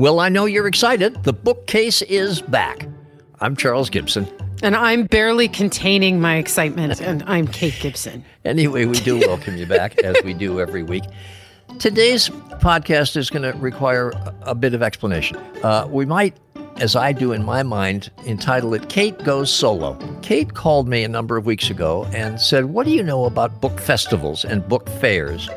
Well, I know you're excited. The bookcase is back. I'm Charles Gibson. And I'm barely containing my excitement, and I'm Kate Gibson. Anyway, we do welcome you back, as we do every week. Today's podcast is going to require a bit of explanation. Uh, we might, as I do in my mind, entitle it Kate Goes Solo. Kate called me a number of weeks ago and said, What do you know about book festivals and book fairs?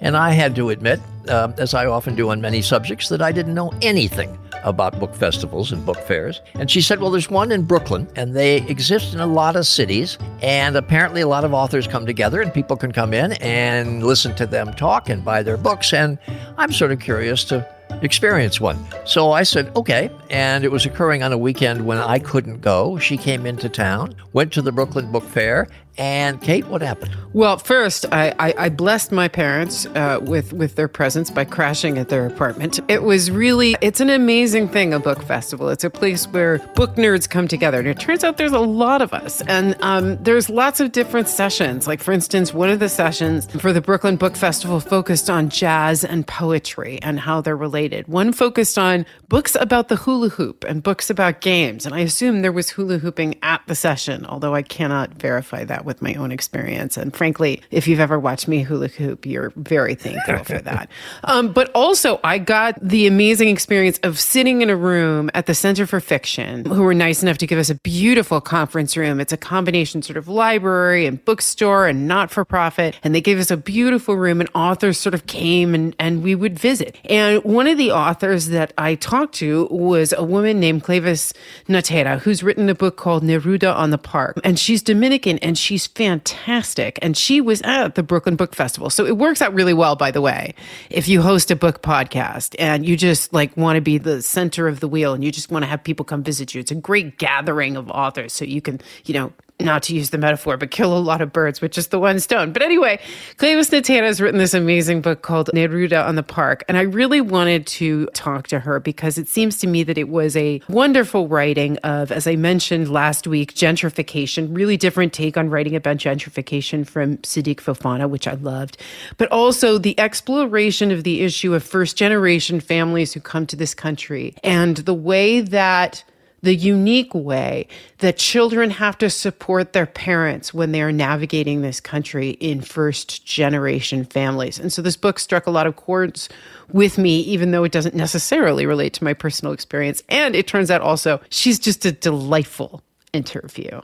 And I had to admit, uh, as I often do on many subjects, that I didn't know anything about book festivals and book fairs. And she said, Well, there's one in Brooklyn, and they exist in a lot of cities. And apparently, a lot of authors come together, and people can come in and listen to them talk and buy their books. And I'm sort of curious to experience one. So I said, okay. And it was occurring on a weekend when I couldn't go. She came into town, went to the Brooklyn Book Fair, and Kate, what happened? Well, first, I, I, I blessed my parents uh, with with their presence by crashing at their apartment. It was really it's an amazing thing, a book festival. It's a place where book nerds come together, and it turns out there's a lot of us, and um, there's lots of different sessions. Like for instance, one of the sessions for the Brooklyn Book Festival focused on jazz and poetry and how they're related. One focused on books about the hula hoop and books about games, and I assume there was hula hooping at the session, although I cannot verify that with my own experience. And frankly, if you've ever watched me hula hoop, you're very thankful for that. Um, but also, I got the amazing experience of sitting in a room at the Center for Fiction, who were nice enough to give us a beautiful conference room. It's a combination sort of library and bookstore and not for profit. And they gave us a beautiful room, and authors sort of came and, and we would visit. And one of the authors that I talked to was a woman named Cleyvis Natera, who's written a book called Neruda on the Park. And she's Dominican and she's fantastic. And she was at the Brooklyn Book Festival. So it works out really well, by the way, if you host a book podcast and you just like want to be the center of the wheel and you just want to have people come visit you. It's a great gathering of authors. So you can, you know, not to use the metaphor, but kill a lot of birds with just the one stone. But anyway, Cleyvis Natera has written this amazing book called Neruda on the Park. And I really wanted to talk to her because it seems to me that it was a wonderful writing of, as I mentioned last week, gentrification, really different take on writing about gentrification from Sidik Fofana, which I loved, but also the exploration of the issue of first generation families who come to this country and the way that the unique way that children have to support their parents when they are navigating this country in first generation families. And so this book struck a lot of chords with me, even though it doesn't necessarily relate to my personal experience. And it turns out also she's just a delightful interview.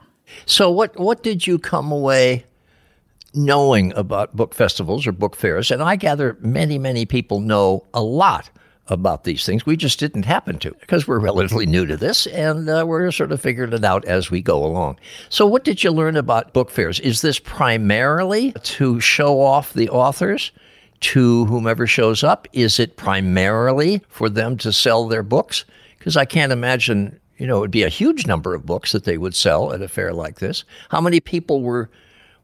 So what what did you come away knowing about book festivals or book fairs? And I gather many, many people know a lot about these things. We just didn't happen to because we're relatively new to this and uh, we're sort of figuring it out as we go along. So, what did you learn about book fairs? Is this primarily to show off the authors? To whomever shows up? Is it primarily for them to sell their books? Because I can't imagine, you know, it would be a huge number of books that they would sell at a fair like this. How many people were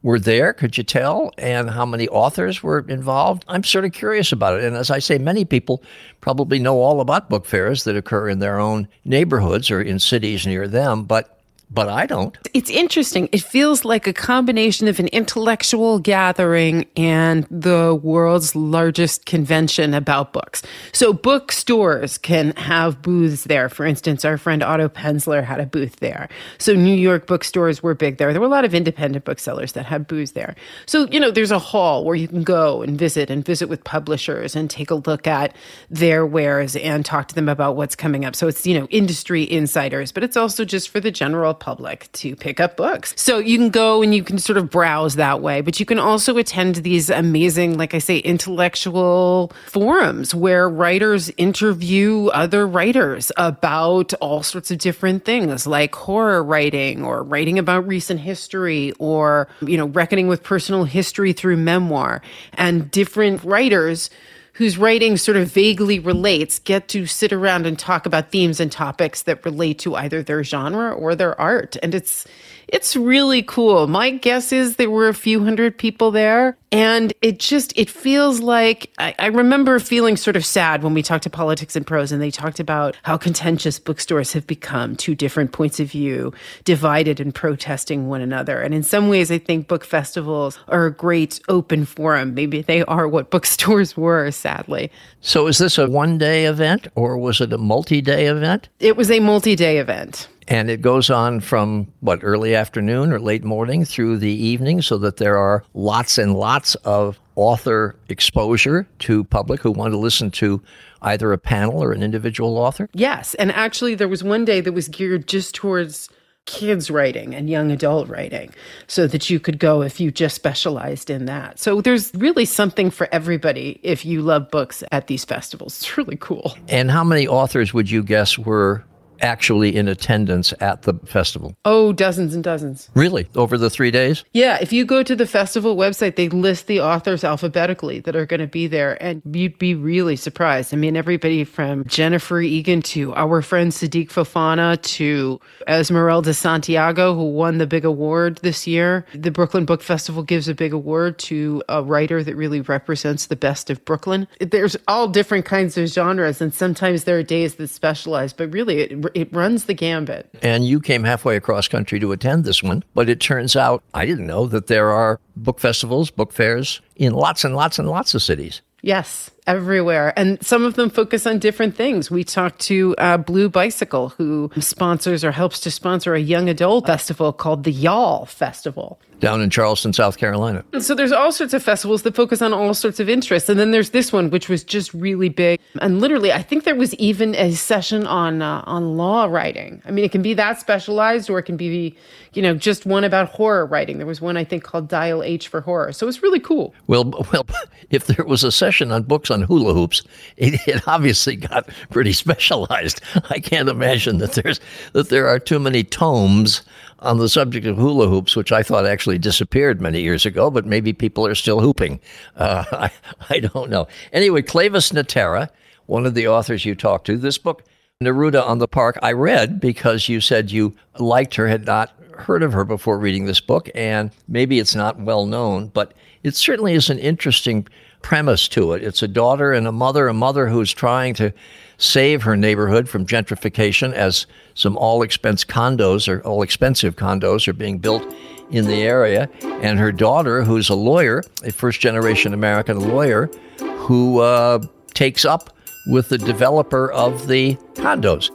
were there, could you tell? And how many authors were involved? I'm sort of curious about it. And as I say, many people probably know all about book fairs that occur in their own neighborhoods or in cities near them, but but I don't. It's interesting. It feels like a combination of an intellectual gathering and the world's largest convention about books. So, bookstores can have booths there. For instance, our friend Otto Penzler had a booth there. So, New York bookstores were big there. There were a lot of independent booksellers that had booths there. So, you know, there's a hall where you can go and visit and visit with publishers and take a look at their wares and talk to them about what's coming up. So, it's, you know, industry insiders, but it's also just for the general public to pick up books. So you can go and you can sort of browse that way, but you can also attend these amazing, like I say, intellectual forums where writers interview other writers about all sorts of different things like horror writing or writing about recent history or, you know, reckoning with personal history through memoir and different writers whose writing sort of vaguely relates get to sit around and talk about themes and topics that relate to either their genre or their art. And it's It's really cool. My guess is there were a few hundred people there. And it just, it feels like, I, I, remember feeling sort of sad when we talked to Politics and Prose and they talked about how contentious bookstores have become, two different points of view, divided and protesting one another. And in some ways, I think book festivals are a great open forum. Maybe they are what bookstores were, sadly. So is this a one day event or was it a multi day event? It was a multi day event. And it goes on from what, early afternoon or late morning through the evening, so that there are lots and lots of author exposure to public who want to listen to either a panel or an individual author? Yes. And actually, there was one day that was geared just towards kids writing and young adult writing so that you could go if you just specialized in that. So there's really something for everybody if you love books at these festivals. It's really cool. And how many authors would you guess were actually in attendance at the festival? Oh, dozens and dozens. Really? Over the three days? Yeah. If you go to the festival website, they list the authors alphabetically that are going to be there, and you'd be really surprised. I mean, everybody from Jennifer Egan to our friend Sidik Fofana to Esmeralda Santiago, who won the big award this year. The Brooklyn Book Festival gives a big award to a writer that really represents the best of Brooklyn. There's all different kinds of genres, and sometimes there are days that specialize, but really, it, it runs the gambit. And you came halfway across country to attend this one, but it turns out I didn't know that there are book festivals, book fairs in lots and lots and lots of cities. Yes, everywhere. And some of them focus on different things. We talked to uh, Blue Bicycle, who sponsors or helps to sponsor a young adult festival called the Y'all Festival down in Charleston, South Carolina. So there's all sorts of festivals that focus on all sorts of interests. And then there's this one, which was just really big. And literally, I think there was even a session on uh, on law writing. I mean, it can be that specialized or it can be, you know, just one about horror writing. There was one, I think, called Dial H for Horror. So it's really cool. Well, well, if there was a session on books on hula hoops, it, it obviously got pretty specialized. I can't imagine that there's that there are too many tomes on the subject of hula hoops, which I thought actually disappeared many years ago, but maybe people are still hooping. Uh, I, I don't know. Anyway, Cleyvis Natera, one of the authors you talked to, this book, Neruda on the Park, I read because you said you liked her, had not heard of her before reading this book, and maybe it's not well known, but it certainly is an interesting premise to it. It's a daughter and a mother, a mother who's trying to save her neighborhood from gentrification as some all expense condos or all expensive condos are being built in the area. And her daughter, who's a lawyer, a first generation American lawyer, who uh, takes up with the developer of the condos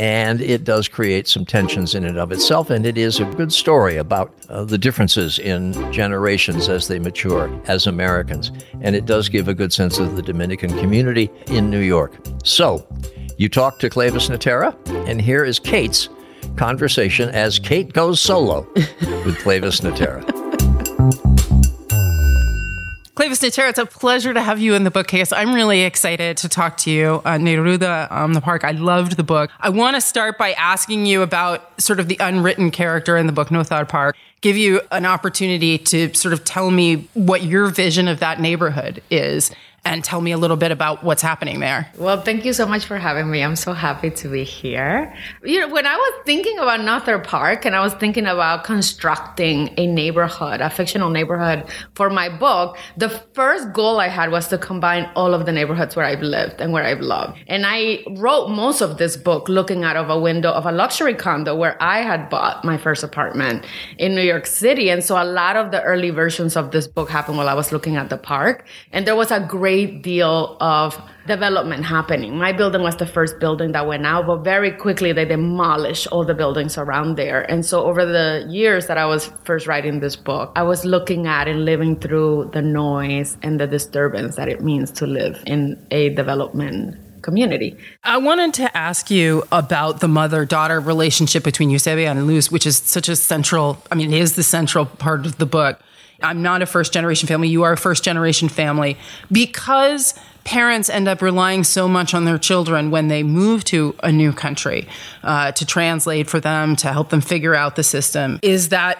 and it does create some tensions in and of itself. And it is a good story about uh, the differences in generations as they mature as Americans. And it does give a good sense of the Dominican community in New York. So, you talk to Cleyvis Natera, and here is Kate's conversation as Kate goes solo with Cleyvis Natera. Cleyvis Natera, it's a pleasure to have you in the bookcase. I'm really excited to talk to you. Uh, Neruda um, the Park, I loved the book. I want to start by asking you about sort of the unwritten character in the book, Nothar Park. Give you an opportunity to sort of tell me what your vision of that neighborhood is and tell me a little bit about what's happening there. Well, thank you so much for having me. I'm so happy to be here. You know, when I was thinking about Nothar Park and I was thinking about constructing a neighborhood, a fictional neighborhood for my book, the first goal I had was to combine all of the neighborhoods where I've lived and where I've loved. And I wrote most of this book looking out of a window of a luxury condo where I had bought my first apartment in New York City. And so a lot of the early versions of this book happened while I was looking at the park. And there was a great great deal of development happening. My building was the first building that went out, but very quickly they demolished all the buildings around there. And so over the years that I was first writing this book, I was looking at and living through the noise and the disturbance that it means to live in a development community. I wanted to ask you about the mother daughter relationship between Eusebia and Luz, which is such a central, I mean, it is the central part of the book. I'm not a first generation family. You are a first generation family. Because parents end up relying so much on their children when they move to a new country uh, to translate for them, to help them figure out the system, is that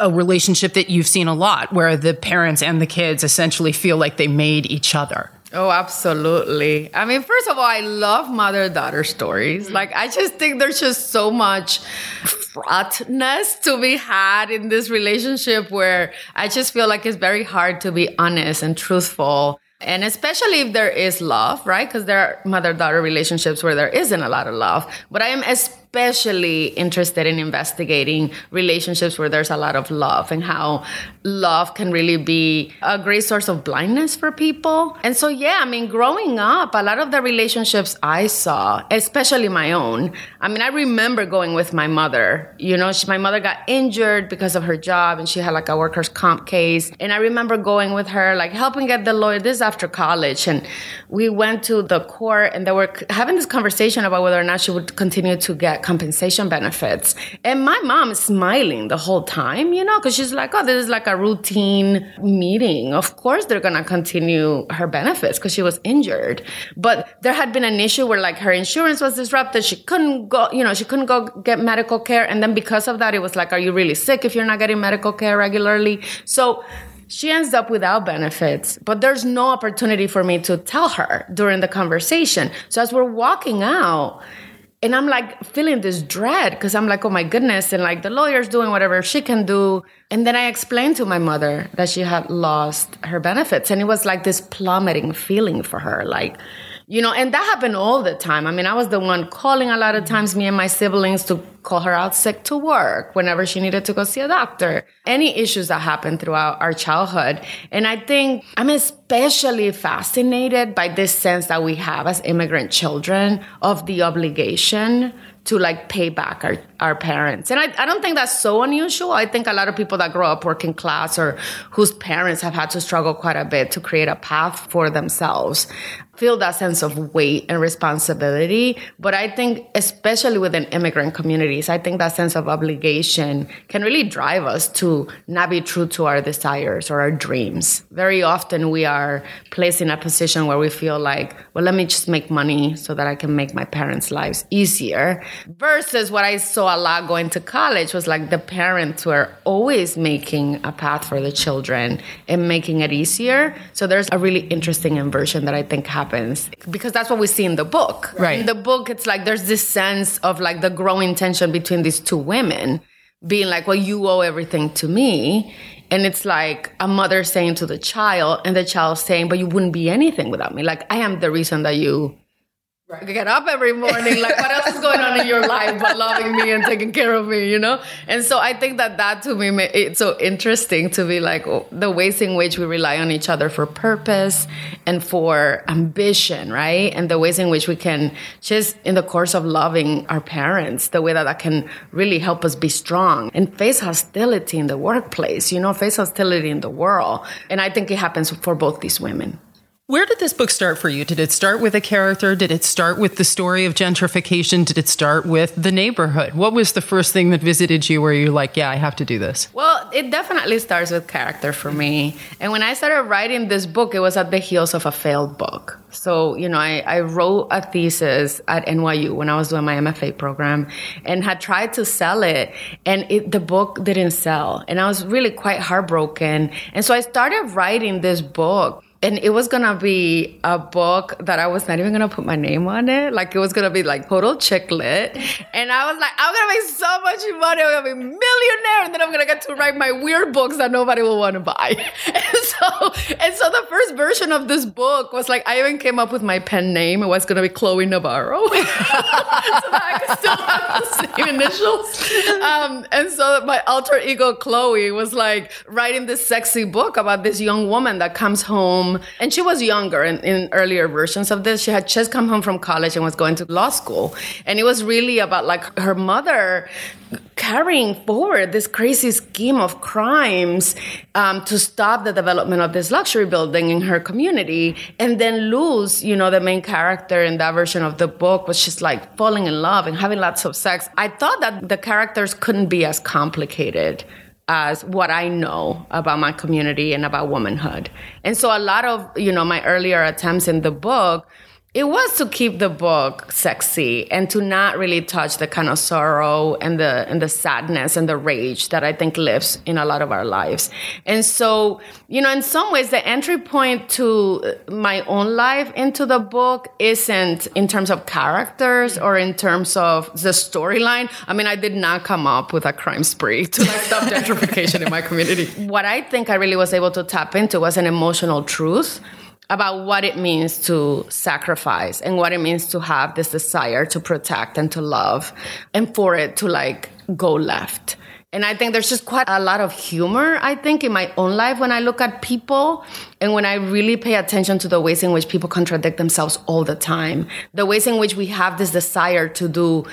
a relationship that you've seen a lot where the parents and the kids essentially feel like they made each other? Oh, absolutely. I mean, first of all, I love mother daughter stories. Mm-hmm. Like, I just think there's just so much fraughtness to be had in this relationship where I just feel like it's very hard to be honest and truthful. And especially if there is love, right? Because there are mother daughter relationships where there isn't a lot of love. But I am especially especially interested in investigating relationships where there's a lot of love and how love can really be a great source of blindness for people. And so, yeah, I mean, growing up, a lot of the relationships I saw, especially my own, I mean, I remember going with my mother. You know, she, my mother got injured because of her job and she had like a workers' comp case. And I remember going with her, like helping get the lawyer, this after college. And we went to the court and they were having this conversation about whether or not she would continue to get compensation benefits. And my mom is smiling the whole time, you know, because she's like, oh, this is like a routine meeting. Of course, they're going to continue her benefits because she was injured. But there had been an issue where like her insurance was disrupted. She couldn't go, you know, she couldn't go get medical care. And then because of that, it was like, are you really sick if you're not getting medical care regularly? So, she ends up without benefits, but there's no opportunity for me to tell her during the conversation. So as we're walking out, and I'm like feeling this dread because I'm like, oh my goodness. And like the lawyer's doing whatever she can do. And then I explained to my mother that she had lost her benefits. And it was like this plummeting feeling for her. Like, you know, and that happened all the time. I mean, I was the one calling a lot of times, me and my siblings to call her out sick to work whenever she needed to go see a doctor. Any issues that happened throughout our childhood. And I think I'm especially fascinated by this sense that we have as immigrant children of the obligation to like pay back our, our parents. And I, I don't think that's so unusual. I think a lot of people that grow up working class or whose parents have had to struggle quite a bit to create a path for themselves feel that sense of weight and responsibility. But I think, especially within immigrant communities, I think that sense of obligation can really drive us to not be true to our desires or our dreams. Very often we are placed in a position where we feel like, well, let me just make money so that I can make my parents' lives easier. Versus what I saw a lot going to college was like the parents were always making a path for the children and making it easier. So there's a really interesting inversion that I think happens because that's what we see in the book. Right. In the book, it's like there's this sense of like the growing tension between these two women being like, well, you owe everything to me. And it's like a mother saying to the child, and the child saying, but you wouldn't be anything without me. Like, I am the reason that you Right. Get up every morning. Like, what else is going on in your life but loving me and taking care of me, you know? And so I think that that to me, it's so interesting to be like oh, the ways in which we rely on each other for purpose and for ambition, right? And the ways in which we can just, in the course of loving our parents, the way that that can really help us be strong and face hostility in the workplace, you know, face hostility in the world. And I think it happens for both these women. Where did this book start for you? Did it start with a character? Did it start with the story of gentrification? Did it start with the neighborhood? What was the first thing that visited you where you're like, yeah, I have to do this? Well, it definitely starts with character for me. And when I started writing this book, it was at the heels of a failed book. So, you know, I, I wrote a thesis at NYU when I was doing my MFA program and had tried to sell it and it, the book didn't sell. And I was really quite heartbroken. And so I started writing this book and it was gonna be a book that I was not even gonna put my name on it. Like it was gonna be like total chick lit. And I was like, I'm gonna make so much money. I'm gonna be a millionaire, and then I'm gonna get to write my weird books that nobody will want to buy. And so, and so the first version of this book was like, I even came up with my pen name. It was gonna be Chloe Navarro, so that I could still have the same initials. Um, and so my alter ego Chloe was like writing this sexy book about this young woman that comes home and she was younger in, in earlier versions of this. She had just come home from college and was going to law school. And it was really about like her mother carrying forward this crazy scheme of crimes um, to stop the development of this luxury building in her community and then Luz you know the main character in that version of the book was just like falling in love and having lots of sex i thought that the characters couldn't be as complicated as what I know about my community and about womanhood. And so a lot of, you know, my earlier attempts in the book it was to keep the book sexy and to not really touch the kind of sorrow and the and the sadness and the rage that I think lives in a lot of our lives. And so, you know, in some ways the entry point to my own life into the book isn't in terms of characters or in terms of the storyline. I mean, I did not come up with a crime spree to like stop gentrification in my community. What I think I really was able to tap into was an emotional truth about what it means to sacrifice and what it means to have this desire to protect and to love and for it to like go left. And I think there's just quite a lot of humor, I think, in my own life when I look at people and when I really pay attention to the ways in which people contradict themselves all the time, the ways in which we have this desire to do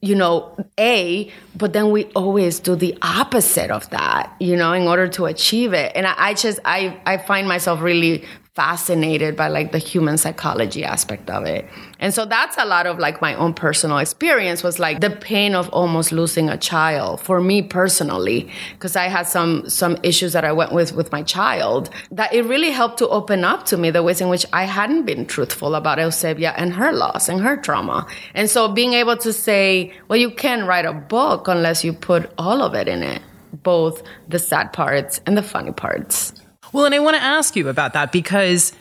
you know, A, but then we always do the opposite of that, you know, in order to achieve it. And I, I just, I, I find myself really fascinated by like the human psychology aspect of it. And so that's a lot of like my own personal experience was like the pain of almost losing a child for me personally because I had some some issues that I went with with my child that it really helped to open up to me the ways in which I hadn't been truthful about Eusebia and her loss and her trauma. And so being able to say, well you can't write a book unless you put all of it in it, both the sad parts and the funny parts. Well, and I want to ask you about that because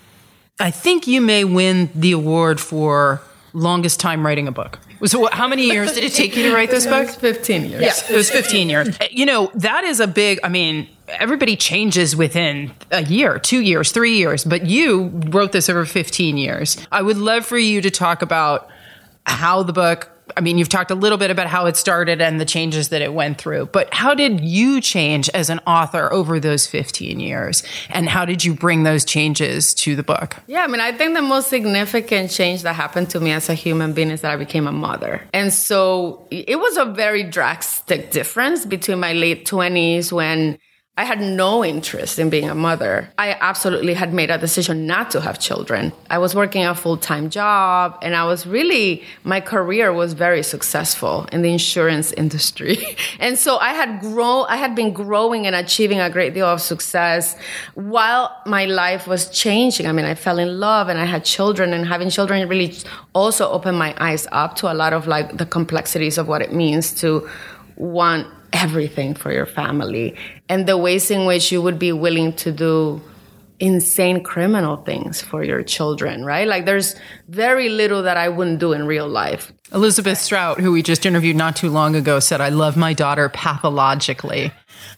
I think you may win the award for longest time writing a book. So, how many years did it take you to write this book? 15 years. Yeah, it was 15 years. Eh, you know, that is a big, I mean, everybody changes within a year, two years, three years, but you wrote this over 15 years. I would love for you to talk about how the book I mean, you've talked a little bit about how it started and the changes that it went through, but how did you change as an author over those 15 years? And how did you bring those changes to the book? Yeah, I mean, I think the most significant change that happened to me as a human being is that I became a mother. And so it was a very drastic difference between my late 20s when I had no interest in being a mother. I absolutely had made a decision not to have children. I was working a full time job and I was really, my career was very successful in the insurance industry. and so I had grown, I had been growing and achieving a great deal of success while my life was changing. I mean, I fell in love and I had children and having children really also opened my eyes up to a lot of like the complexities of what it means to want everything for your family and the ways in which you would be willing to do insane criminal things for your children, right? Like there's very little that I wouldn't do in real life. Elizabeth Strout, who we just interviewed not too long ago, said, I love my daughter pathologically.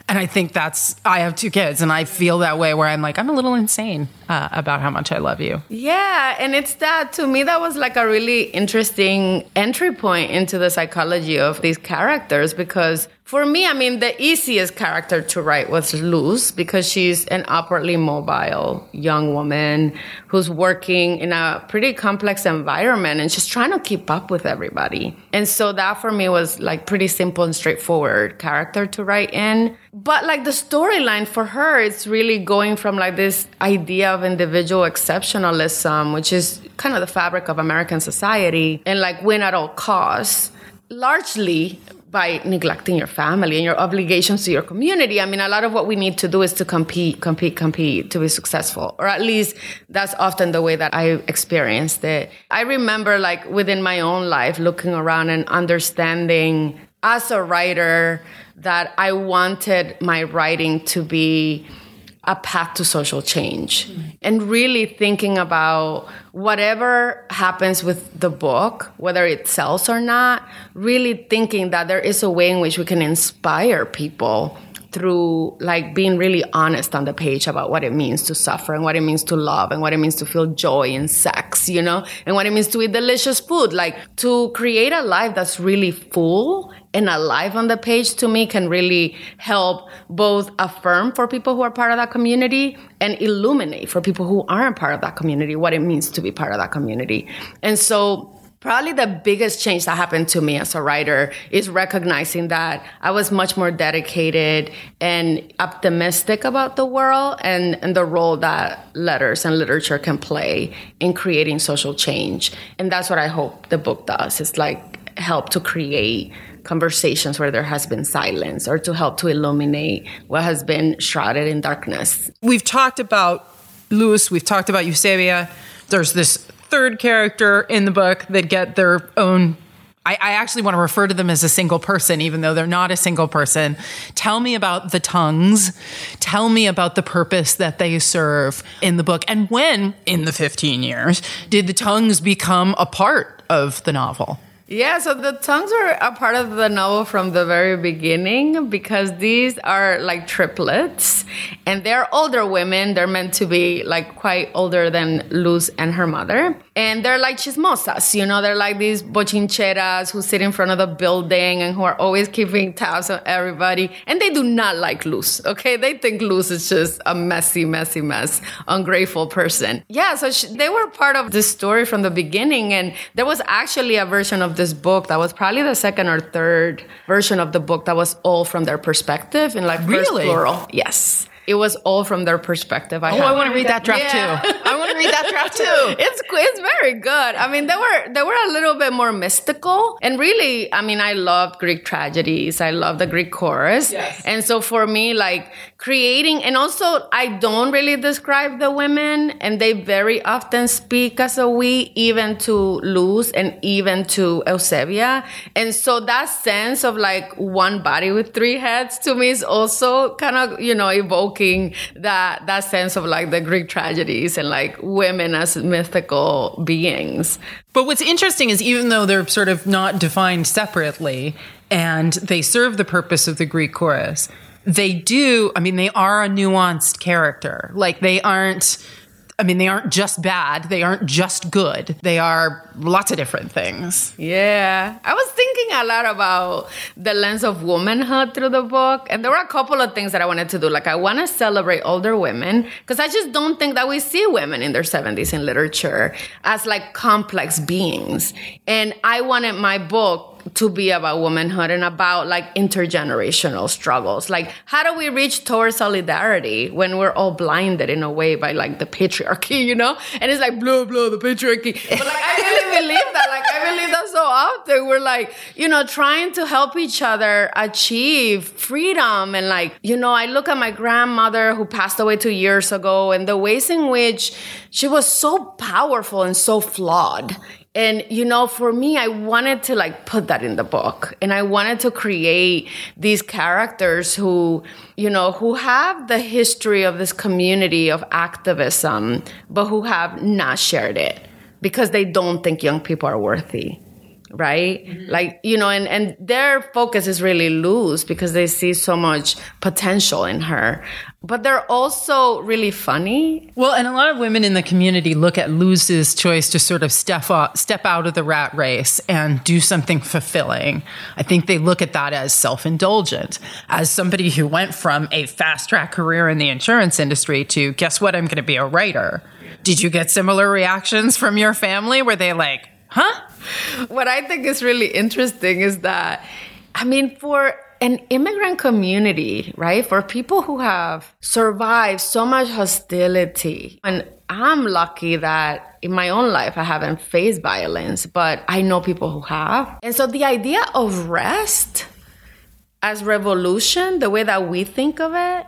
And I think that's, I have two kids and I feel that way where I'm like, I'm a little insane uh, about how much I love you. Yeah. And it's that, to me, that was like a really interesting entry point into the psychology of these characters because for me, I mean, the easiest character to write was Luz because she's an upwardly mobile young woman who's working in a pretty complex environment and she's trying to keep up with everybody. And so that for me was like pretty simple and straightforward character to write in. But like the storyline for her, it's really going from like this idea of individual exceptionalism, which is kind of the fabric of American society, and like win at all costs largely by neglecting your family and your obligations to your community. I mean, a lot of what we need to do is to compete, compete, compete to be successful, or at least that's often the way that I experienced it. I remember, like, within my own life, looking around and understanding as a writer that I wanted my writing to be a path to social change mm-hmm. and really thinking about whatever happens with the book, whether it sells or not, really thinking that there is a way in which we can inspire people through like being really honest on the page about what it means to suffer and what it means to love and what it means to feel joy in sex, you know, and what it means to eat delicious food. Like to create a life that's really full and alive on the page to me can really help both affirm for people who are part of that community and illuminate for people who aren't part of that community what it means to be part of that community. And so Probably the biggest change that happened to me as a writer is recognizing that I was much more dedicated and optimistic about the world and, and the role that letters and literature can play in creating social change. And that's what I hope the book does. It's like help to create conversations where there has been silence or to help to illuminate what has been shrouded in darkness. We've talked about Luz, we've talked about Eusebia. There's this third character in the book that get their own I, I, actually want to refer to them as a single person, even though they're not a single person. Tell me about the tongues. Tell me about the purpose that they serve in the book. And when, in the 15 years, did the tongues become a part of the novel? Yeah, so the tongues were a part of the novel from the very beginning because these are like triplets and they're older women. They're meant to be like quite older than Luz and her mother. And they're like chismosas, you know, they're like these bochincheras who sit in front of the building and who are always keeping tabs on everybody. And they do not like Luz, okay? They think Luz is just a messy, messy mess, ungrateful person. Yeah, so she, they were part of the story from the beginning. And there was actually a version of this book that was probably the second or third version of the book that was all from their perspective in like really? first plural. Yes. It was all from their perspective. I oh, I want to read that draft Yeah. too. I want to read that draft too. it's it's very good. I mean, they were they were a little bit more mystical, and really, I mean, I loved Greek tragedies. I love the Greek chorus, Yes. and so for me, like creating, and also I don't really describe the women, and they very often speak as a we, even to Luz and even to Eusebia, and so that sense of like one body with three heads to me is also kind of you know that that sense of like the Greek tragedies and like women as mythical beings. But what's interesting is even though they're sort of not defined separately and they serve the purpose of the Greek chorus, they do, I mean, they are a nuanced character. Like they aren't, I mean, they aren't just bad. They aren't just good. They are lots of different things. Yeah. I was thinking a lot about the lens of womanhood through the book. And there were a couple of things that I wanted to do. Like, I want to celebrate older women because I just don't think that we see women in their 70s in literature as like complex beings. And I wanted my book to be about womanhood and about like intergenerational struggles. Like, how do we reach towards solidarity when we're all blinded in a way by like the patriarchy, you know? And it's like, blah, blah, the patriarchy. But like, I really believe that. Like, I believe that so often. We're like, you know, trying to help each other achieve freedom. And like, you know, I look at my grandmother who passed away two years ago and the ways in which she was so powerful and so flawed and, you know, for me, I wanted to like put that in the book. And I wanted to create these characters who, you know, who have the history of this community of activism, but who have not shared it because they don't think young people are worthy right? Mm-hmm. like you know and and their focus is really Luz because they see so much potential in her but they're also really funny. Well and a lot of women in the community look at Luz's choice to sort of step up, step out of the rat race and do something fulfilling. I think they look at that as self-indulgent. As somebody who went from a fast track career in the insurance industry to guess what? I'm going to be a writer. Did you get similar reactions from your family where they like huh? What I think is really interesting is that, I mean, for an immigrant community, right? For people who have survived so much hostility, and I'm lucky that in my own life I haven't faced violence, but I know people who have. And so the idea of rest as revolution, the way that we think of it,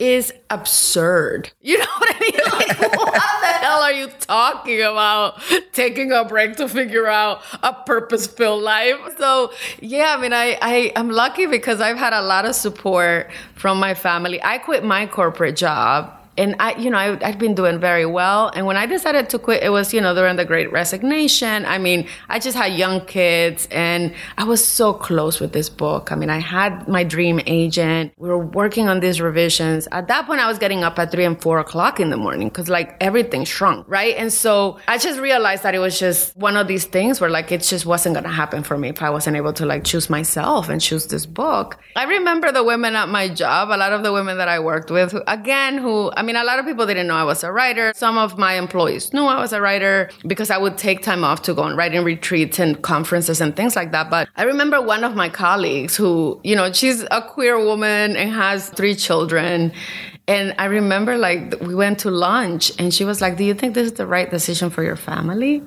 is absurd. You know what I mean? Like, what the hell are you talking about? Taking a break to figure out a purpose-filled life. So yeah, I mean, I, I I'm lucky because I've had a lot of support from my family. I quit my corporate job and I, you know, I, I'd been doing very well. And when I decided to quit, it was, you know, during the great resignation. I mean, I just had young kids and I was so close with this book. I mean, I had my dream agent. We were working on these revisions. At that point, I was getting up at three and four o'clock in the morning because like everything shrunk, right? And so I just realized that it was just one of these things where like it just wasn't going to happen for me if I wasn't able to like choose myself and choose this book. I remember the women at my job, a lot of the women that I worked with, again, who, I mean, a lot of people didn't know I was a writer. Some of my employees knew I was a writer because I would take time off to go on writing retreats and conferences and things like that. But I remember one of my colleagues who, you know, she's a queer woman and has three children. And I remember like we went to lunch and she was like, Do you think this is the right decision for your family?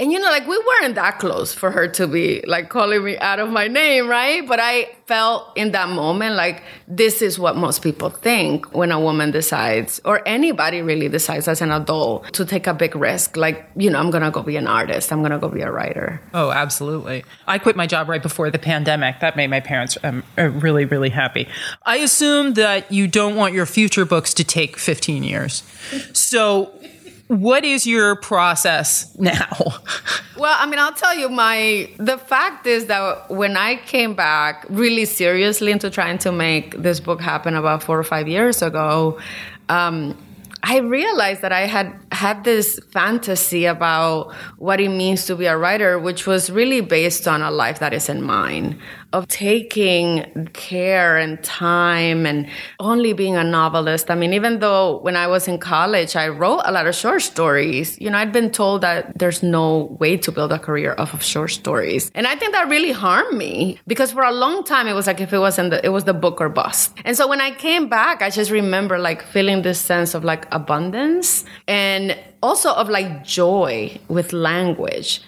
And you know, like we weren't that close for her to be like calling me out of my name, right? But I felt in that moment like this is what most people think when a woman decides, or anybody really decides as an adult to take a big risk. Like, you know, I'm gonna go be an artist, I'm gonna go be a writer. Oh, absolutely. I quit my job right before the pandemic. That made my parents um, uh, really, really happy. I assume that you don't want your future books to take 15 years. So, what is your process now? Well, I mean, I'll tell you, my the fact is that when I came back really seriously into trying to make this book happen about four or five years ago, um, I realized that I had had this fantasy about what it means to be a writer, which was really based on a life that isn't mine, of taking care and time and only being a novelist. I mean, even though when I was in college, I wrote a lot of short stories, you know, I'd been told that there's no way to build a career off of short stories. And I think that really harmed me because for a long time, it was like if it wasn't it was the book or bust. And so when I came back, I just remember like feeling this sense of like abundance and also of like joy with language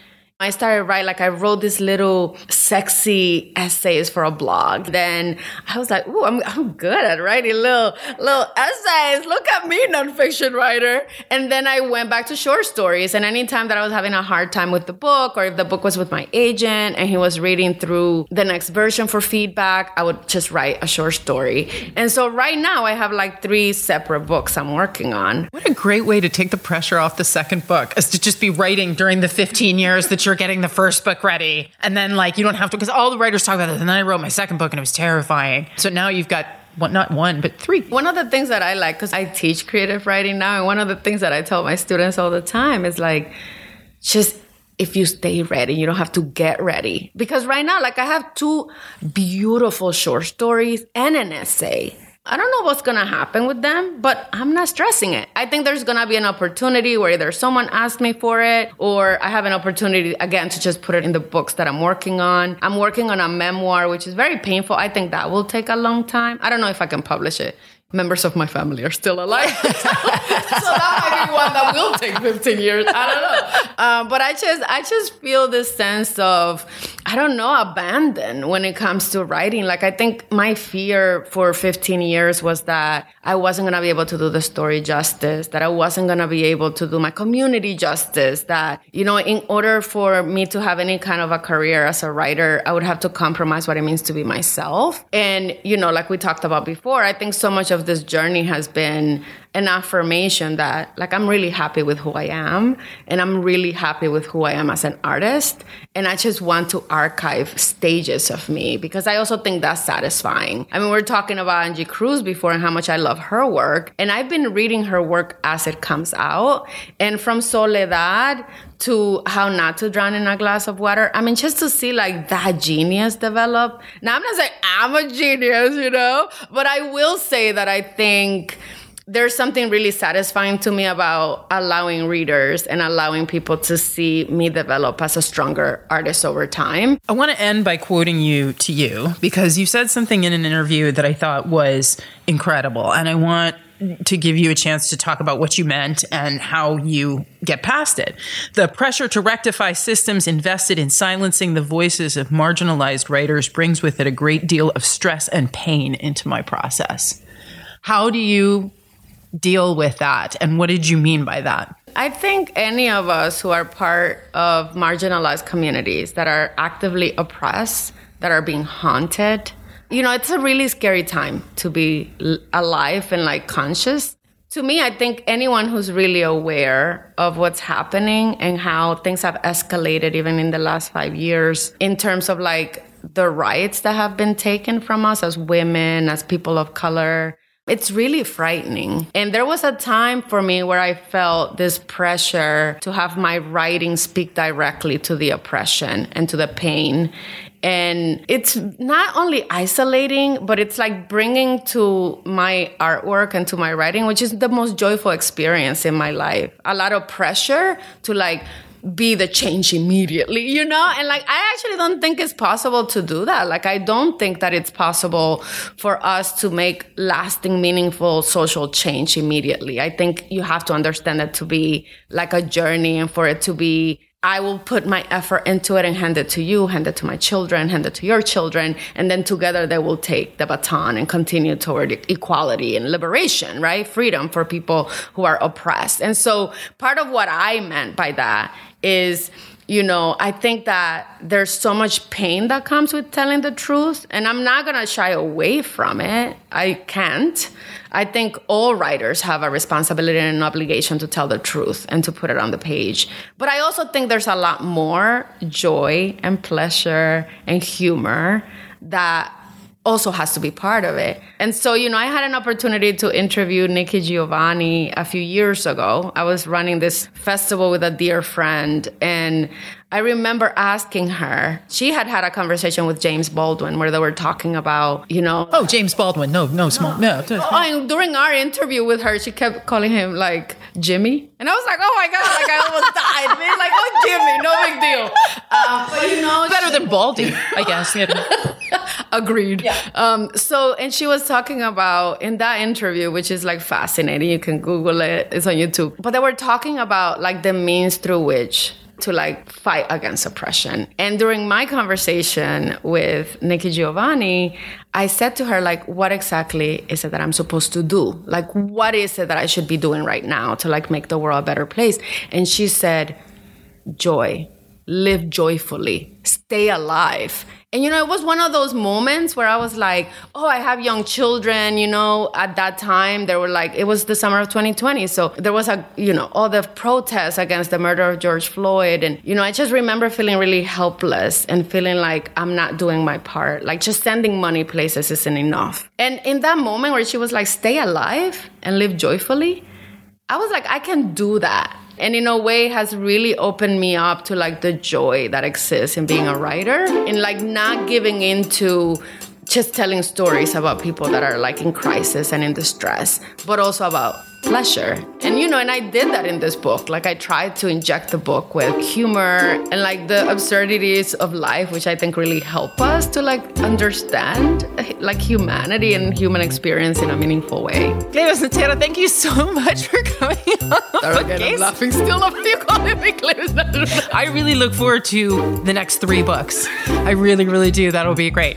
I started writing, like I wrote this little sexy essays for a blog. Then I was like, ooh, I'm, I'm good at writing little, little essays. Look at me, nonfiction writer. And then I went back to short stories. And anytime that I was having a hard time with the book or if the book was with my agent and he was reading through the next version for feedback, I would just write a short story. And so right now I have like three separate books I'm working on. What a great way to take the pressure off the second book is to just be writing during the 15 years that you're you're getting the first book ready. And then like you don't have to because all the writers talk about this. And then I wrote my second book and it was terrifying. So now you've got one, not one, but three. One of the things that I like, because I teach creative writing now, and one of the things that I tell my students all the time is like, just if you stay ready, you don't have to get ready. Because right now, like I have two beautiful short stories and an essay I don't know what's gonna happen with them, but I'm not stressing it. I think there's gonna be an opportunity where either someone asks me for it or I have an opportunity again to just put it in the books that I'm working on. I'm working on a memoir, which is very painful. I think that will take a long time. I don't know if I can publish it members of my family are still alive. so that might be one that will take 15 years. I don't know. Um, but I just, I just feel this sense of, I don't know, abandon when it comes to writing. Like, I think my fear for 15 years was that I wasn't going to be able to do the story justice, that I wasn't going to be able to do my community justice, that, you know, in order for me to have any kind of a career as a writer, I would have to compromise what it means to be myself. And, you know, like we talked about before, I think so much of this journey has been an affirmation that like I'm really happy with who I am and I'm really happy with who I am as an artist and I just want to archive stages of me because I also think that's satisfying. I mean we're talking about Angie Cruz before and how much I love her work and I've been reading her work as it comes out and from Soledad to how not to drown in a glass of water. I mean, just to see like that genius develop. Now, I'm not saying I'm a genius, you know, but I will say that I think there's something really satisfying to me about allowing readers and allowing people to see me develop as a stronger artist over time. I want to end by quoting you to you because you said something in an interview that I thought was incredible. And I want to give you a chance to talk about what you meant and how you get past it. The pressure to rectify systems invested in silencing the voices of marginalized writers brings with it a great deal of stress and pain into my process. How do you deal with that? And what did you mean by that? I think any of us who are part of marginalized communities that are actively oppressed, that are being haunted, you know, it's a really scary time to be alive and like conscious. To me, I think anyone who's really aware of what's happening and how things have escalated even in the last five years in terms of like the rights that have been taken from us as women, as people of color, it's really frightening. And there was a time for me where I felt this pressure to have my writing speak directly to the oppression and to the pain. And it's not only isolating, but it's like bringing to my artwork and to my writing, which is the most joyful experience in my life. A lot of pressure to like be the change immediately, you know? And like, I actually don't think it's possible to do that. Like, I don't think that it's possible for us to make lasting, meaningful social change immediately. I think you have to understand it to be like a journey and for it to be I will put my effort into it and hand it to you, hand it to my children, hand it to your children, and then together they will take the baton and continue toward equality and liberation, right? Freedom for people who are oppressed. And so part of what I meant by that is you know, I think that there's so much pain that comes with telling the truth, and I'm not gonna shy away from it. I can't. I think all writers have a responsibility and an obligation to tell the truth and to put it on the page. But I also think there's a lot more joy and pleasure and humor that also has to be part of it. And so, you know, I had an opportunity to interview Nikki Giovanni a few years ago. I was running this festival with a dear friend and I remember asking her, she had had a conversation with James Baldwin where they were talking about, you know. Oh, James Baldwin. No, no, small. No. Oh, and during our interview with her, she kept calling him like Jimmy. And I was like, oh my God, like I almost died. Man. Like, oh, Jimmy, no big deal. Um, but you know, Better than Baldy, I guess. Agreed. Yeah. Um, so, and she was talking about in that interview, which is like fascinating. You can Google it, it's on YouTube. But they were talking about like the means through which to like fight against oppression. And during my conversation with Nikki Giovanni, I said to her, like, what exactly is it that I'm supposed to do? Like, what is it that I should be doing right now to like make the world a better place? And she said, joy, live joyfully, stay alive. And you know, it was one of those moments where I was like, oh, I have young children, you know, at that time there were like it was the summer of 2020. So there was a, you know, all the protests against the murder of George Floyd and you know, I just remember feeling really helpless and feeling like I'm not doing my part. Like just sending money places isn't enough. And in that moment where she was like, stay alive and live joyfully, I was like, I can do that and in a way has really opened me up to like the joy that exists in being a writer and like not giving into just telling stories about people that are like in crisis and in distress but also about pleasure. And you know, and I did that in this book. Like I tried to inject the book with humor and like the absurdities of life, which I think really help us to like understand like humanity and human experience in a meaningful way. Cleyvis Natera, thank you so much for coming on. Again, I'm laughing still after you calling me Cleves I really look forward to the next three books. I really, really do. That'll be great.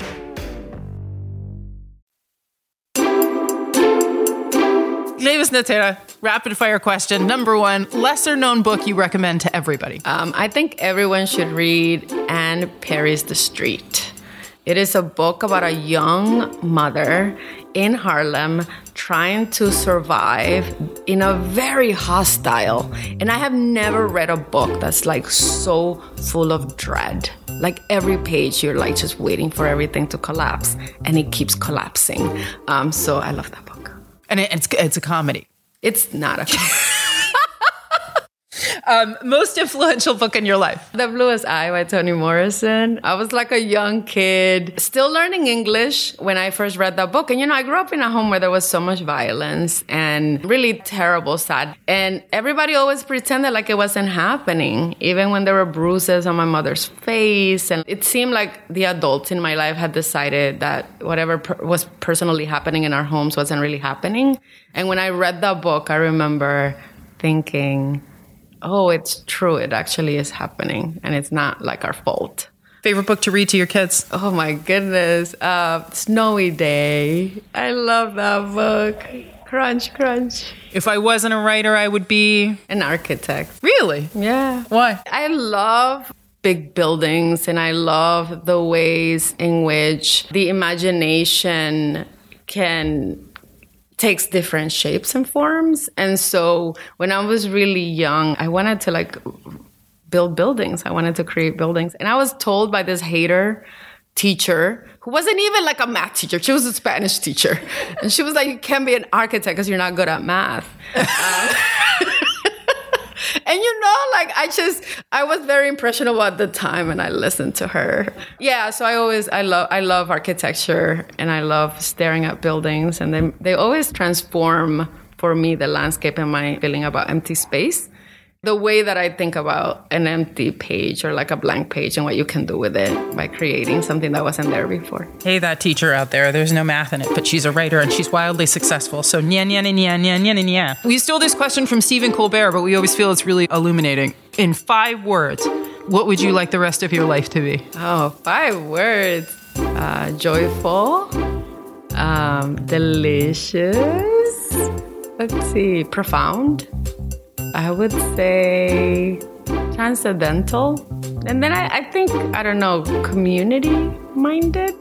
Cleyvis Natera, rapid fire question. Number one, lesser known book you recommend to everybody? Um, I think everyone should read Ann Petry's The Street. It is a book about a young mother in Harlem trying to survive in a very hostile. And I have never read a book that's like so full of dread. Like every page, you're like just waiting for everything to collapse, and it keeps collapsing. Um, so I love that book and it, it's it's a comedy. It's not a. um, most influential book in your life? The Bluest Eye by Toni Morrison. I was like a young kid, still learning English when I first read that book. And you know, I grew up in a home where there was so much violence and really terrible, sad. And everybody always pretended like it wasn't happening, even when there were bruises on my mother's face. And it seemed like the adults in my life had decided that whatever per- was personally happening in our homes wasn't really happening. And when I read that book, I remember thinking, oh, it's true. It actually is happening and it's not like our fault. Favorite book to read to your kids? Oh my goodness. Uh, Snowy Day. I love that book. Crunch, crunch. If I wasn't a writer, I would be an architect. Really? Yeah. Why? I love big buildings and I love the ways in which the imagination can takes different shapes and forms. And so when I was really young, I wanted to like build buildings. I wanted to create buildings. And I was told by this hater teacher who wasn't even like a math teacher. She was a Spanish teacher. And she was like, You can't be an architect because you're not good at math. and you know, like I just I was very impressionable at the time and I listened to her. Yeah, so I always I love I love architecture and I love staring at buildings and they they always transform for me the landscape and my feeling about empty space the way that I think about an empty page or like a blank page and what you can do with it by creating something that wasn't there before. Hey, that teacher out there, there's no math in it, but she's a writer and she's wildly successful. So, nya, nya, nya, nya, nya, nya, nya. We stole this question from Stephen Colbert, but we always feel it's really illuminating. In five words, what would you like the rest of your life to be? Oh, five words uh, joyful, um, delicious, let's see, profound I would say transcendental. And then I, I think, I don't know, community minded.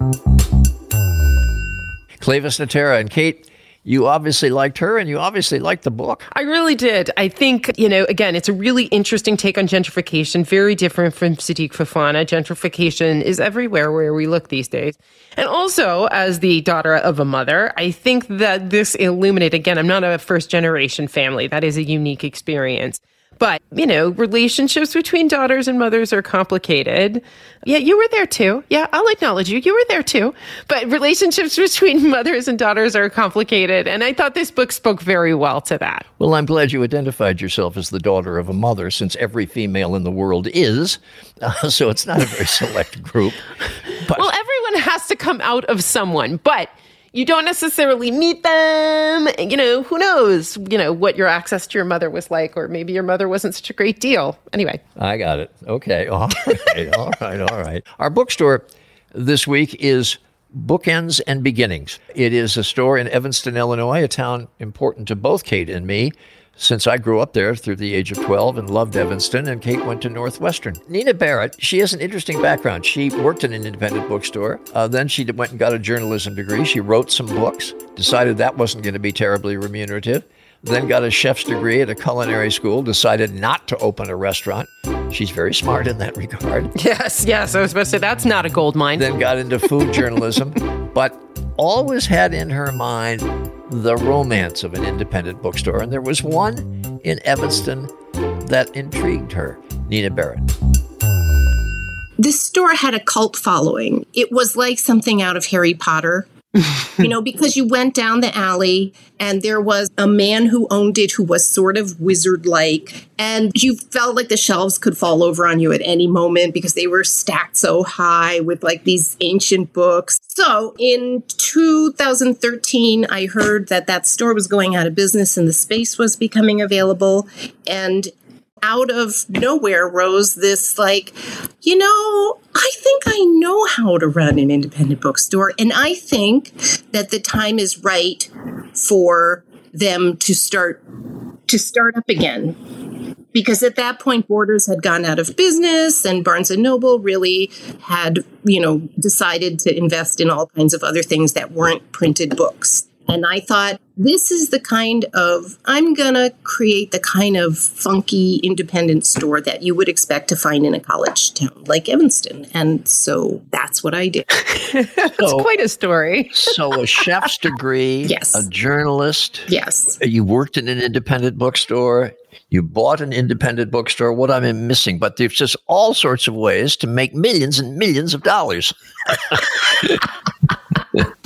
Cleyvis Natera and Kate, you obviously liked her and you obviously liked the book. I really did. I think, you know, again, it's a really interesting take on gentrification, very different from Sidik Fofana. Gentrification is everywhere where we look these days. And also, as the daughter of a mother, I think that this illuminated, again, I'm not a first generation family. That is a unique experience. But, you know, relationships between daughters and mothers are complicated. Yeah, you were there too. Yeah, I'll acknowledge you. You were there too. But relationships between mothers and daughters are complicated. And I thought this book spoke very well to that. Well, I'm glad you identified yourself as the daughter of a mother, since every female in the world is. Uh, so it's not a very select group. But- well, everyone has to come out of someone. But you don't necessarily meet them. You know, who knows, you know, what your access to your mother was like, or maybe your mother wasn't such a great deal. Anyway. I got it. Okay. All right. all right. All right. Our bookstore this week is Bookends and Beginnings. It is a store in Evanston, Illinois, a town important to both Kate and me since I grew up there through the age of 12 and loved Evanston, and Kate went to Northwestern. Nina Barrett, she has an interesting background. She worked in an independent bookstore. Uh, then she went and got a journalism degree. She wrote some books, decided that wasn't going to be terribly remunerative. Then got a chef's degree at a culinary school, decided not to open a restaurant. She's very smart in that regard. Yes, yes. I was supposed to say that's not a gold mine. Then got into food journalism, but always had in her mind the romance of an independent bookstore. And there was one in Evanston that intrigued her Nina Barrett. This store had a cult following. It was like something out of Harry Potter you know, because you went down the alley and there was a man who owned it who was sort of wizard like. And you felt like the shelves could fall over on you at any moment because they were stacked so high with like these ancient books. So in 2013, I heard that that store was going out of business and the space was becoming available. And out of nowhere rose this like, you know, I think I know how to run an independent bookstore. And I think that the time is right for them to start to start up again because at that point borders had gone out of business and barnes and noble really had you know decided to invest in all kinds of other things that weren't printed books and I thought, this is the kind of, I'm going to create the kind of funky independent store that you would expect to find in a college town like Evanston. And so that's what I did. that's so, quite a story. so, a chef's degree, yes. a journalist. Yes. You worked in an independent bookstore. You bought an independent bookstore. What I'm missing, but there's just all sorts of ways to make millions and millions of dollars.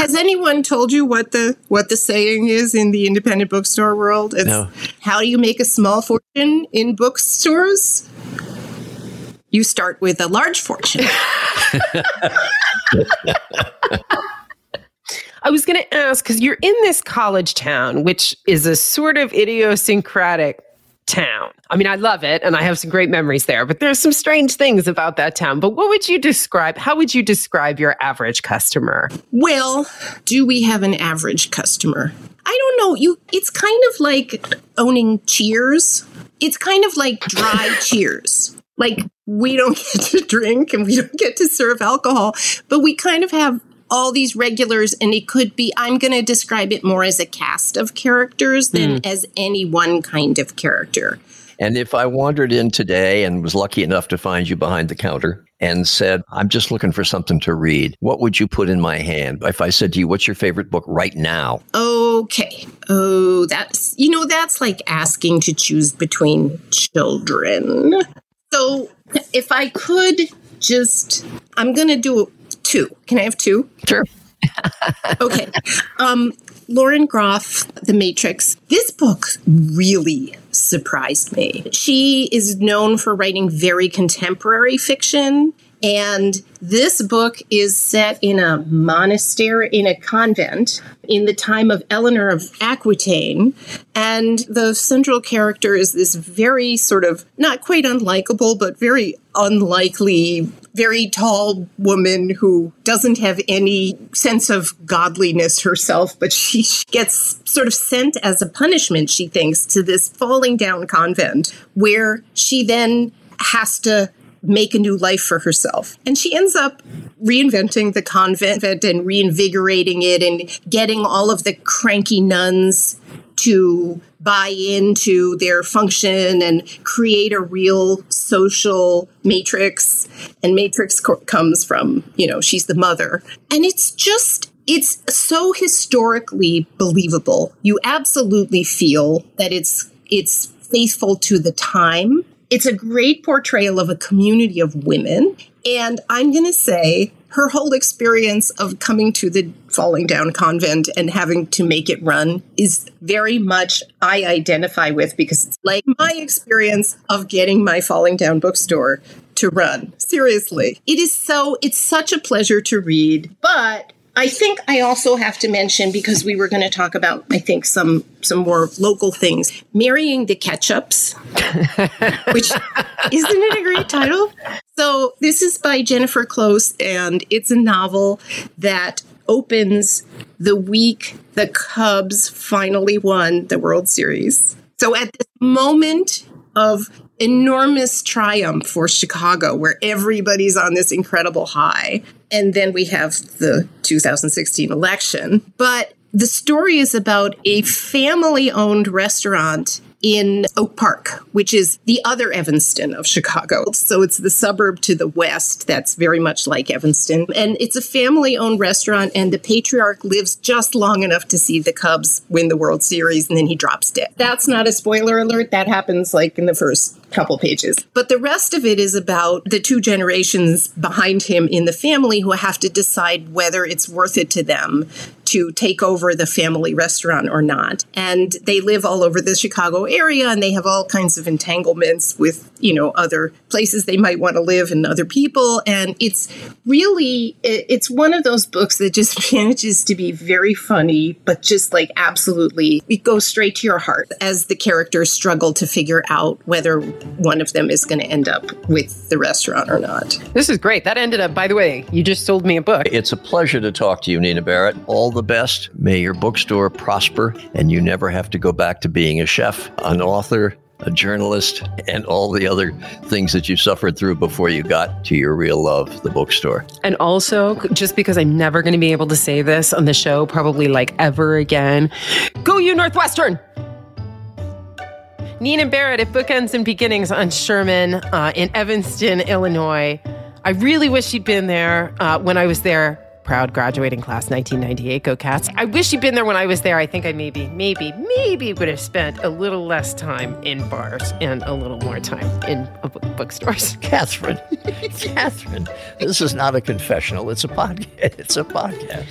Has anyone told you what the what the saying is in the independent bookstore world? It's no. how do you make a small fortune in bookstores? You start with a large fortune. I was going to ask because you're in this college town, which is a sort of idiosyncratic town. I mean, I love it and I have some great memories there, but there's some strange things about that town. But what would you describe? How would you describe your average customer? Well, do we have an average customer? I don't know. You it's kind of like owning Cheers. It's kind of like dry Cheers. Like we don't get to drink and we don't get to serve alcohol, but we kind of have all these regulars, and it could be, I'm going to describe it more as a cast of characters than mm. as any one kind of character. And if I wandered in today and was lucky enough to find you behind the counter, and said, I'm just looking for something to read, what would you put in my hand? If I said to you, What's your favorite book right now? Okay. Oh, that's, you know, that's like asking to choose between children. So if I could just, I'm going to do two. Can I have two? Sure. okay. Um, Lauren Groff, The Matrix. This book really surprised me. She is known for writing very contemporary fiction. And this book is set in a monastery, in a convent, in the time of Eleanor of Aquitaine. And the central character is this very sort of, not quite unlikable, but very unlikely, very tall woman who doesn't have any sense of godliness herself, but she gets sort of sent as a punishment, she thinks, to this falling down convent where she then has to make a new life for herself. And she ends up reinventing the convent and reinvigorating it and getting all of the cranky nuns to buy into their function and create a real social matrix. And matrix co- comes from, you know, she's the mother. And it's just it's so historically believable. You absolutely feel that it's it's faithful to the time it's a great portrayal of a community of women. And I'm going to say her whole experience of coming to the falling down convent and having to make it run is very much I identify with because it's like my experience of getting my falling down bookstore to run. Seriously. It is so, it's such a pleasure to read, but I think I also have to mention because we were going to talk about I think some some more local things. Marrying the Ketchups, which isn't it a great title? So this is by Jennifer Close and it's a novel that opens the week the Cubs finally won the World Series. So at this moment of enormous triumph for Chicago, where everybody's on this incredible high. And then we have the 2016 election. But the story is about a family owned restaurant in Oak Park, which is the other Evanston of Chicago. So it's the suburb to the west that's very much like Evanston. And it's a family owned restaurant, and the patriarch lives just long enough to see the Cubs win the World Series, and then he drops dead. That's not a spoiler alert. That happens like in the first couple pages. But the rest of it is about the two generations behind him in the family who have to decide whether it's worth it to them to take over the family restaurant or not. And they live all over the Chicago area and they have all kinds of entanglements with, you know, other places they might want to live and other people. And it's really, it's one of those books that just manages to be very funny, but just like absolutely, it goes straight to your heart as the characters struggle to figure out whether one of them is going to end up with the restaurant or not. This is great. That ended up, by the way, you just sold me a book. It's a pleasure to talk to you, Nina Barrett. All the best. May your bookstore prosper and you never have to go back to being a chef, an author, a journalist, and all the other things that you suffered through before you got to your real love, the bookstore. And also, just because I'm never going to be able to say this on the show, probably like ever again, go you Northwestern! Nina Barrett at Bookends and Beginnings on Sherman uh, in Evanston, Illinois. I really wish she'd been there uh, when I was there. Proud graduating class 1998, go cats. I wish you'd been there when I was there. I think I maybe, maybe, maybe would have spent a little less time in bars and a little more time in bookstores. Catherine, Catherine, this is not a confessional. It's a podcast. It's a podcast.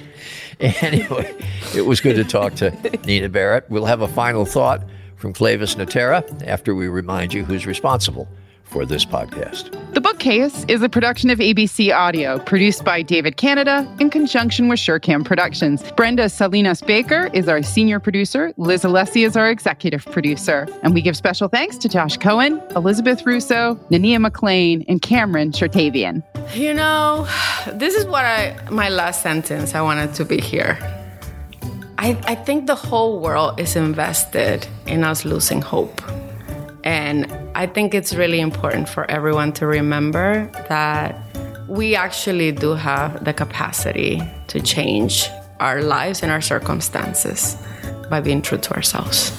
Anyway, it was good to talk to Nina Barrett. We'll have a final thought from Cleyvis Natera after we remind you who's responsible for this podcast. The Bookcase is a production of ABC Audio, produced by David Canada in conjunction with Surecam Productions. Brenda Salinas Baker is our senior producer. Liz Alessi is our executive producer. And we give special thanks to Josh Cohen, Elizabeth Russo, Nania McLean, and Cameron Chertavian. You know, this is what I, my last sentence, I wanted to be here. I, I think the whole world is invested in us losing hope. And I think it's really important for everyone to remember that we actually do have the capacity to change our lives and our circumstances by being true to ourselves.